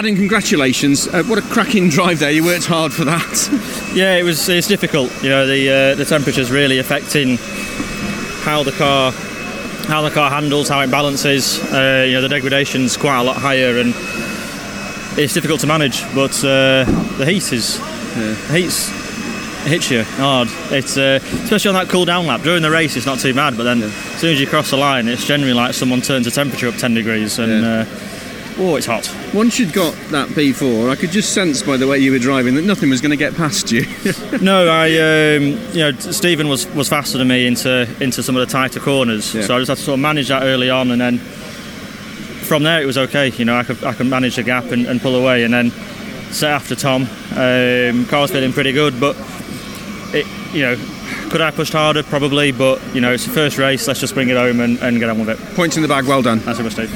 Adam, congratulations! Uh, what a cracking drive there. You worked hard for that. Yeah, it was. It's difficult. You know, the uh, the temperature's really affecting how the car how the car handles, how it balances. Uh, you know, the degradation's quite a lot higher, and it's difficult to manage. But uh, the heat is the heat's it hits you hard. It's uh, especially on that cool down lap during the race. It's not too bad, but then as soon as you cross the line, it's generally like someone turns the temperature up 10 degrees, and Yeah. Oh, it's hot. Once you'd got that P4, I could just sense by the way you were driving that nothing was going to get past you. No, I um, you know Stephen was, was faster than me into into some of the tighter corners, Yeah. so I just had to sort of manage that early on, and then from there it was okay. You know, I could I could manage the gap and, and pull away, and then set after Tom. Um, car was feeling pretty good, but it you know could I have pushed harder probably, but you know it's the first race. Let's just bring it home and, and get on with it. Points in the bag. Well done. That's it, Steve.